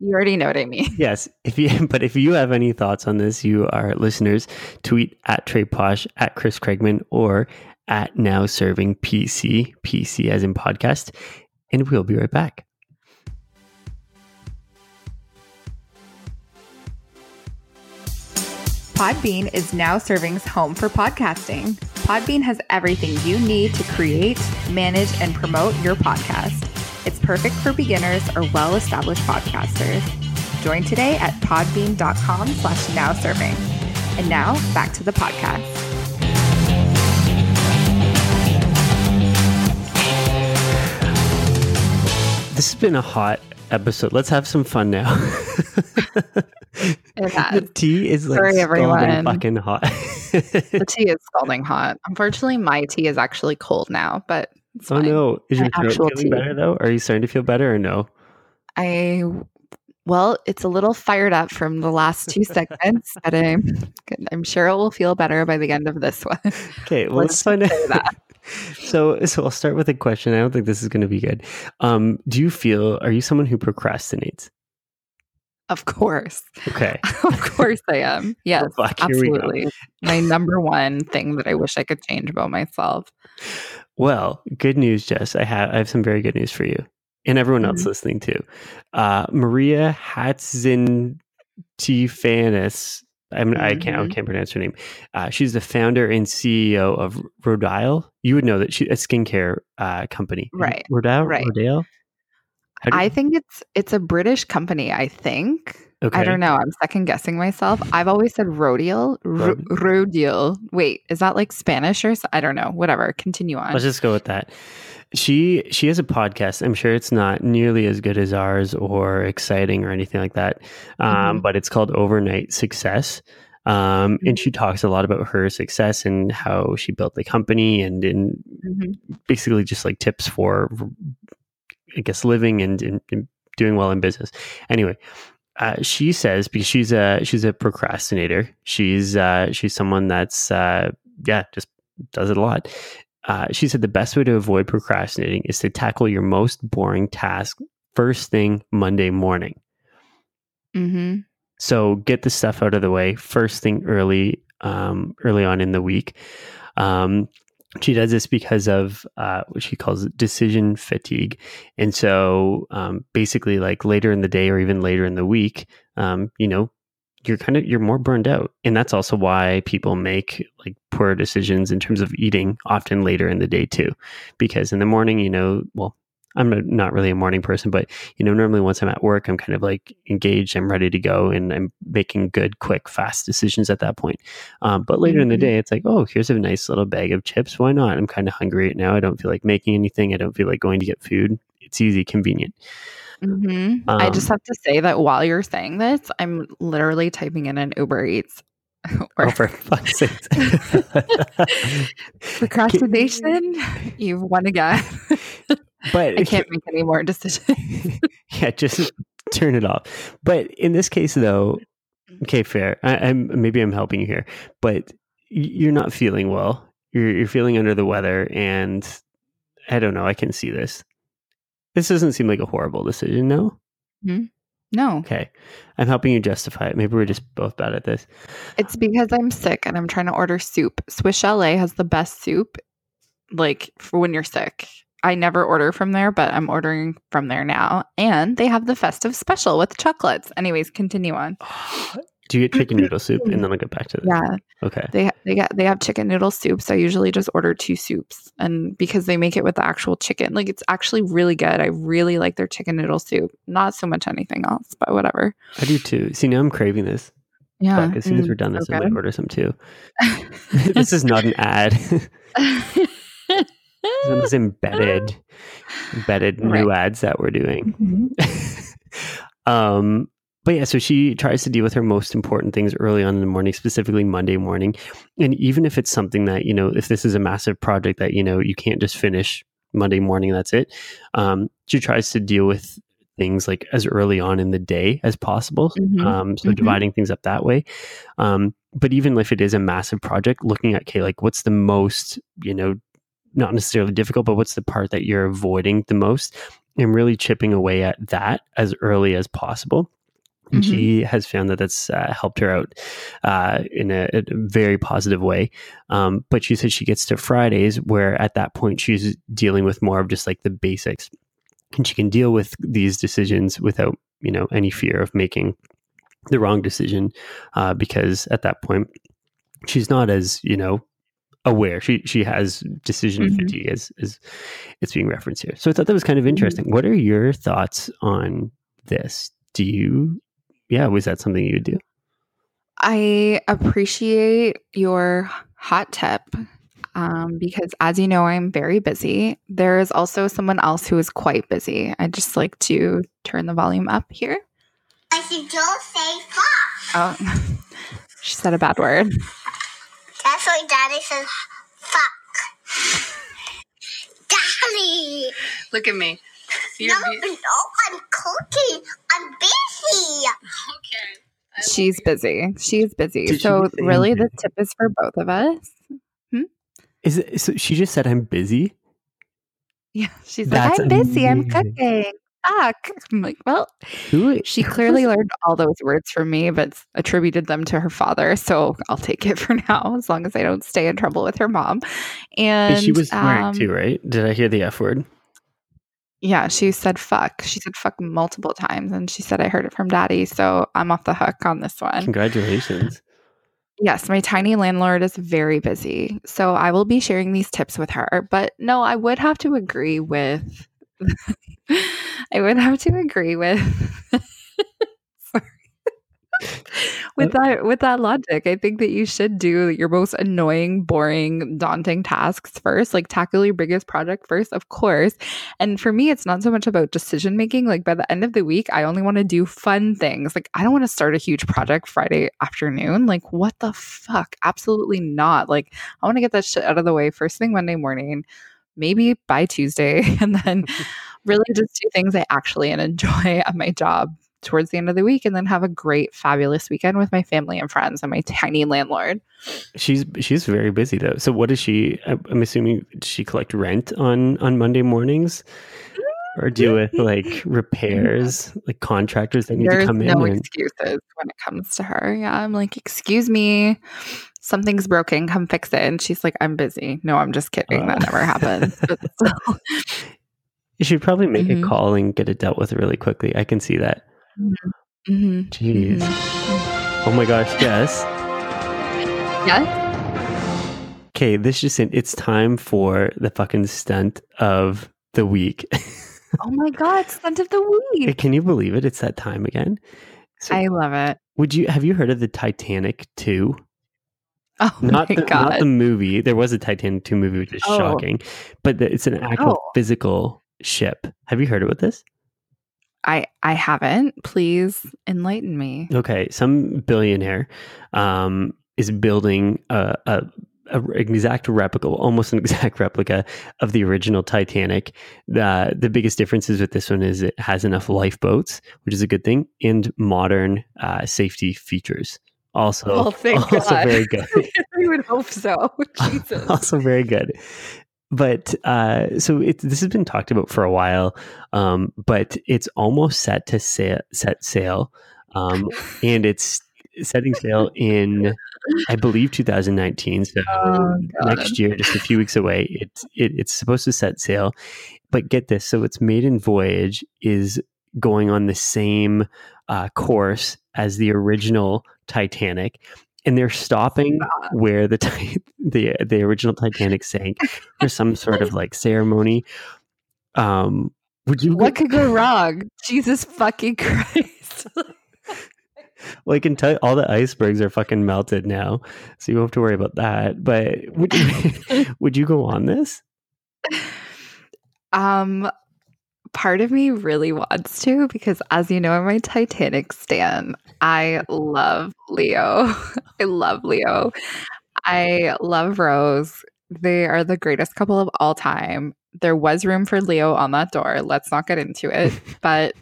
You already know what I mean. [laughs] Yes, if you [laughs] but if you have any thoughts on this, you are listeners. Tweet at Trey Posh at Chris Craigman or at Now Serving PC PC as in podcast, and we'll be right back. Podbean is now Serving's home for podcasting. Podbean has everything you need to create, manage, and promote your podcast. It's perfect for beginners or well-established podcasters. Join today at podbean.com slash now serving. And now back to the podcast. This has been a hot episode. Let's have some fun now. [laughs] The tea is like Sorry, scalding everyone. fucking hot. The [laughs] tea is scalding hot. Unfortunately, my tea is actually cold now, but it's oh fine. no! Is your throat actual feeling tea. better though? Are you starting to feel better or no? I well, it's a little fired up from the last two segments, but I'm [laughs] I'm sure it will feel better by the end of this one. Okay, well, let's, Let's find out. So, so I'll start with a question. I don't think this is going to be good. Um, do you feel? Are you someone who procrastinates? Of course. Okay. [laughs] of course I am. [laughs] Yes, fuck, here we go. absolutely. My number one thing that I wish I could change about myself. Well, good news, Jess. I have I have some very good news for you and everyone else Mhm. listening too. Uh, Maria Hatzintifanis. I'm, I can't I Mhm. can't pronounce her name. Uh, she's the founder and CEO of Rodile. You would know that she a skincare uh, company, Right. Rodile, Right. Rodale. How do you- I think it's it's a British company, I think. Okay. I don't know. I'm second guessing myself. I've always said rodial. Ro- Rod- Wait, is that like Spanish or I don't know. Whatever. Continue on. Let's just go with that. She she has a podcast. I'm sure it's not nearly as good as ours or exciting or anything like that. Um, Mhm. But it's called Overnight Success. Um, and she talks a lot about her success and how she built the company and, and Mhm. basically just like tips for, I guess, living and, and, and doing well in business. Anyway, uh, she says because she's a she's a procrastinator. She's uh, she's someone that's uh, yeah just does it a lot. Uh, she said the best way to avoid procrastinating is to tackle your most boring task first thing Monday morning. Mm-hmm. So get the stuff out of the way first thing early, um, early on in the week. Um, she does this because of uh, what she calls decision fatigue, and so um, basically, like later in the day or even later in the week, um, you know, you're kind of you're more burned out, and that's also why people make like poor decisions in terms of eating often later in the day too, because in the morning, you know, well, I'm a- not really a morning person, but you know, normally once I'm at work, I'm kind of like engaged, I'm ready to go, and I'm making good, quick, fast decisions at that point. Um, but later in the Mhm. day, it's like, oh, here's a nice little bag of chips. Why not? I'm kind of hungry right now. I don't feel like making anything. I don't feel like going to get food. It's easy, convenient. Mhm. I just Um, have to say that while you're saying this, I'm literally typing in an Uber Eats. [laughs] or Oh, for [laughs] fuck's sake. [laughs] procrastination. You've won again. But I can't make any more decisions. [laughs] yeah, just turn it off. But in this case, though, okay, fair. I, I'm maybe I'm helping you here, but you're not feeling well. You're you're feeling under the weather, and I don't know. I can see this. This doesn't seem like a horrible decision. No. Hmm. no, Okay, I'm helping you justify it. Maybe we're just both bad at this. it's because I'm sick and I'm trying to order soup. Swiss Chalet has the best soup, like for when you're sick. I never order from there, but I'm ordering from there now. And they have the festive special with chocolates. Anyways, continue on. [gasps] Do you get chicken noodle soup? And then I'll get back to this. Yeah, Okay. they they got they have chicken noodle soups. I usually just order two soups, and because they make it with the actual chicken, like it's actually really good. I really like their chicken noodle soup. Not so much anything else, but whatever. I do too. See, now I'm craving this. Yeah. Fuck, as soon as mm, we're done this, so I might order some too. [laughs] [laughs] this is not an ad. [laughs] this is embedded, [sighs] embedded new ads that we're doing. Mhm. [laughs] um, but yeah, so she tries to deal with her most important things early on in the morning, specifically Monday morning. And even if it's something that, you know, if this is a massive project that, you know, you can't just finish Monday morning, that's it. Um, she tries to deal with things like as early on in the day as possible. Mhm. Um, so Mhm. dividing things up that way. Um, but even if it is a massive project, looking at, okay, like what's the most, you know, not necessarily difficult, but what's the part that you're avoiding the most? And really chipping away at that as early as possible. And Mhm. she has found that that's uh, helped her out uh, in a, a very positive way. Um, but she said she gets to Fridays where at that point she's dealing with more of just like the basics. And she can deal with these decisions without, you know, any fear of making the wrong decision uh, because at that point she's not as, you know, aware. She she has decision Mhm. fatigue as, as it's being referenced here. So I thought that was kind of interesting. What are your thoughts on this? Do you yeah, was that something you would do? I appreciate your hot tip um, because, as you know, I'm very busy. There is also someone else who is quite busy. I'd just like to turn the volume up here. I should don't say fuck. Oh, [laughs] she said a bad word. That's why Daddy says fuck. Daddy! Look at me. no, no, I'm cooking. I'm busy. Okay. She's busy. She's busy. Did so, say really, I'm this tip is for both of us. Hmm? Is it so she just said I'm busy? Yeah, she's That's like, I'm busy. I'm cooking. Fuck. I'm like, well, She clearly learned all those words from me, but attributed them to her father. So I'll take it [laughs] for now, as long as I don't stay in trouble with her mom. And she was um, too, right? Did I hear the F word? Yeah, she said fuck. She said fuck multiple times, and she said I heard it from daddy. So I'm off the hook on this one. Congratulations. Yes, my tiny landlord is very busy. So I will be sharing these tips with her. But no, I would have to agree with. [laughs] I would have to agree with. [laughs] [laughs] With that with that logic, I think that you should do your most annoying, boring, daunting tasks first. Like tackle your biggest project first, of course. And for me, it's not so much about decision making. Like by the end of the week, I only want to do fun things. Like I don't want to start a huge project Friday afternoon. Like what the fuck? Absolutely not. Like I want to get that shit out of the way first thing Monday morning, maybe by Tuesday, [laughs] and then really just do things I actually [laughs] enjoy at my job towards the end of the week and then have a great fabulous weekend with my family and friends and my tiny landlord. She's she's very busy though. So what does she? I'm assuming does she collect rent on on Monday mornings, or do with like [laughs] repairs, like contractors that need to come no in? And, excuses when it comes to her. Yeah, I'm like, "Excuse me, something's broken. Come fix it." And she's like, "I'm busy." No, I'm just kidding. that Uh. never happens. [laughs] you should probably make Mhm. a call and get it dealt with really quickly. I can see that. Mhm, Jeez. mhm. Oh my gosh, Jess. Yes. Okay, this just in. It's time for the fucking stunt of the week. Oh my god, stunt of the [laughs] week. Can you believe it? It's that time again. So I love it. would you have you heard of the Titanic 2? Oh Not my the, god. not the movie. There was a Titanic 2 movie, which is Oh. shocking. But the, it's an actual Oh. physical ship. Have you heard about this? I I haven't. Please enlighten me. Okay, some billionaire um, is building a, a, a exact replica, almost an [laughs] exact replica of the original Titanic. The the biggest differences with this one is it has enough lifeboats, which is a good thing, and modern uh, safety features. Also, Oh, thank [laughs] also God. very [laughs] good. I would hope so. Jesus. also very good. But uh, so it, this has been talked about for a while, um, but it's almost set to sa- set sail, um, [laughs] and it's setting sail in, I believe, 2019. So Oh, next year, just a few weeks away. It's it, it's supposed to set sail, but get this: so its maiden voyage is going on the same uh, course as the original Titanic, and they're stopping where the [laughs] the the original Titanic sank for some sort of like ceremony. Um, would you What could go wrong? Jesus fucking Christ. Well, I can tell you all the icebergs are fucking melted now, so you won't have to worry about that. But would you, [laughs] would you go on this? [laughs] Um, part of me really wants to because, as you know, I'm my Titanic stan. I love Leo. [laughs] I love Leo. I love Rose. They are the greatest couple of all time. There was room for Leo on that door. Let's not get into it, [laughs] but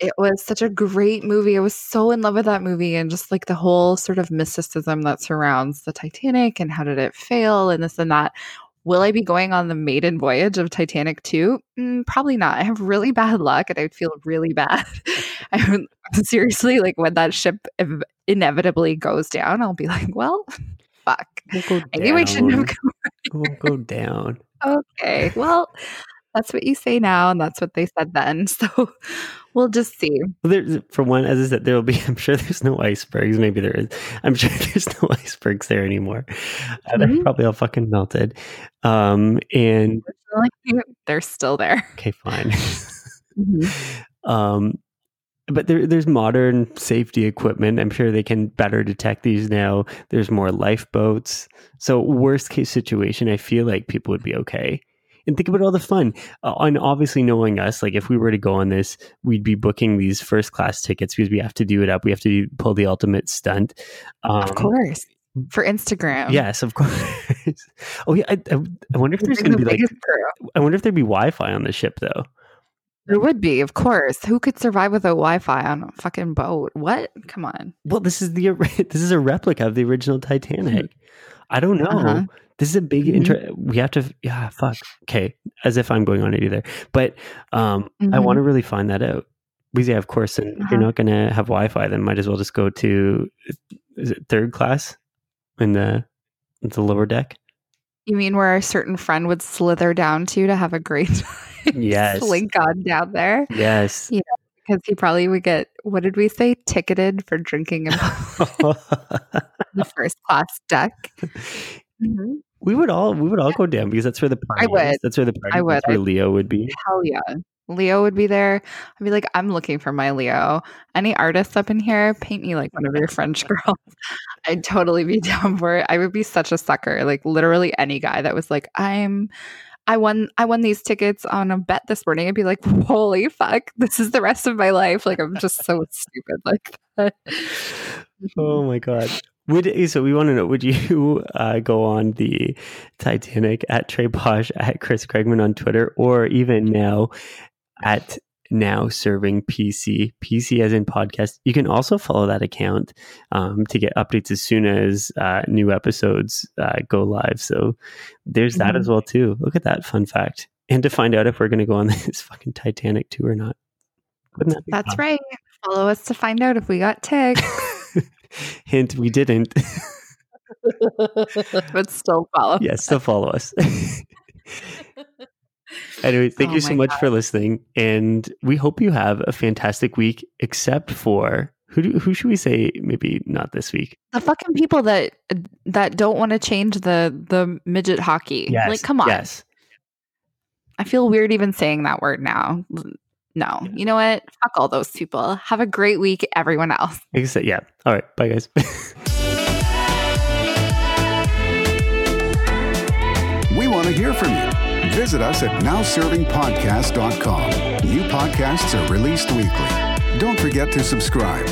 it was such a great movie. I was so in love with that movie and just like the whole sort of mysticism that surrounds the Titanic and how did it fail and this and that. Will I be going on the maiden voyage of Titanic 2? Mm, probably not. I have really bad luck and I would feel really bad. [laughs] I would, seriously, like when that ship ev- inevitably goes down, I'll be like, well, fuck. We'll go I knew I shouldn't have down. [laughs] We'll go down. Okay. Well, that's what you say now, and that's what they said then. [laughs] So we'll just see. Well, there, for one, as I said, there will be. [laughs] I'm sure there's no icebergs. Maybe there is. I'm [laughs] sure there's no icebergs there anymore. Uh, they're Mhm. probably all fucking melted. Um, and They're still there. okay, fine. [laughs] Mm-hmm. um, but there, there's modern safety equipment. I'm sure they can better detect these now. There's more lifeboats. So worst case situation, I feel like people would be okay. And think about all the fun. Uh, and obviously, knowing us, like if we were to go on this, we'd be booking these first class tickets because we have to do it up. We have to pull the ultimate stunt. Um, of course. For Instagram. Yes, of [laughs] course. oh yeah, I, I, I wonder if there's going to the be like. I wonder if there'd be Wi-Fi on the ship though. There would be, of course. Who could survive without Wi-Fi on a fucking boat? What? Come on. Well, this is the [laughs] this is a replica of the original Titanic. [laughs] I don't know. Uh-huh. This is a big Mhm. intro. We have to. Yeah, fuck. Okay, as if I'm going on it either. But um, I Mhm. want to really find that out. Because yeah, of course, and Uh-huh. you're not going to have Wi-Fi, then might as well just go to is it third class in the the lower deck. You mean where a certain friend would slither down to to have a great [laughs] time? Yes. Slink on down there Yes. Yeah, because he probably would get, what did we say? Ticketed for drinking in [laughs] [laughs] the first class deck. Mhm. we would all we would all go down because that's where the party I would. is. That's where the party. I would. That's where Leo would be. Hell yeah. Leo would be there. I'd be like, I'm looking for my Leo. Any artists up in here, paint me like one of your French [laughs] girls. I'd totally be [laughs] down for it. I would be such a sucker. Like literally any guy that was like, I'm I won I won these tickets on a bet this morning. I'd be like, holy fuck, this is the rest of my life. Like I'm just so stupid like that. Oh my god. Would so we want to know? Would you [laughs] uh, go on the Titanic at Trey Posh at Chris Craigman on Twitter, or even now at now serving PC PC as in podcast? You can also follow that account um, to get updates as soon as uh, new episodes uh, go live. So there's that Mhm. as well too. Look at that fun fact, and to find out if we're going to go on [laughs] this fucking Titanic too or not. That That's fun? right. Follow us to find out if we got ticked. [laughs] [laughs] Hint: We didn't. [laughs] but still follow. yes, still follow us. [laughs] anyway, thank Oh you so much for listening, and we hope you have a fantastic week. Except for who? Do, who should we say? Maybe not this week. the fucking people that that don't want to change the the midget hockey. like, come on. Yes. I feel weird even saying that word now. No, you know what? Fuck all those people. Have a great week, everyone else. [laughs] Like I said, yeah. All right. Bye, guys. [laughs] We want to hear from you. Visit us at nowservingpodcast.com. New podcasts are released weekly. Don't forget to subscribe.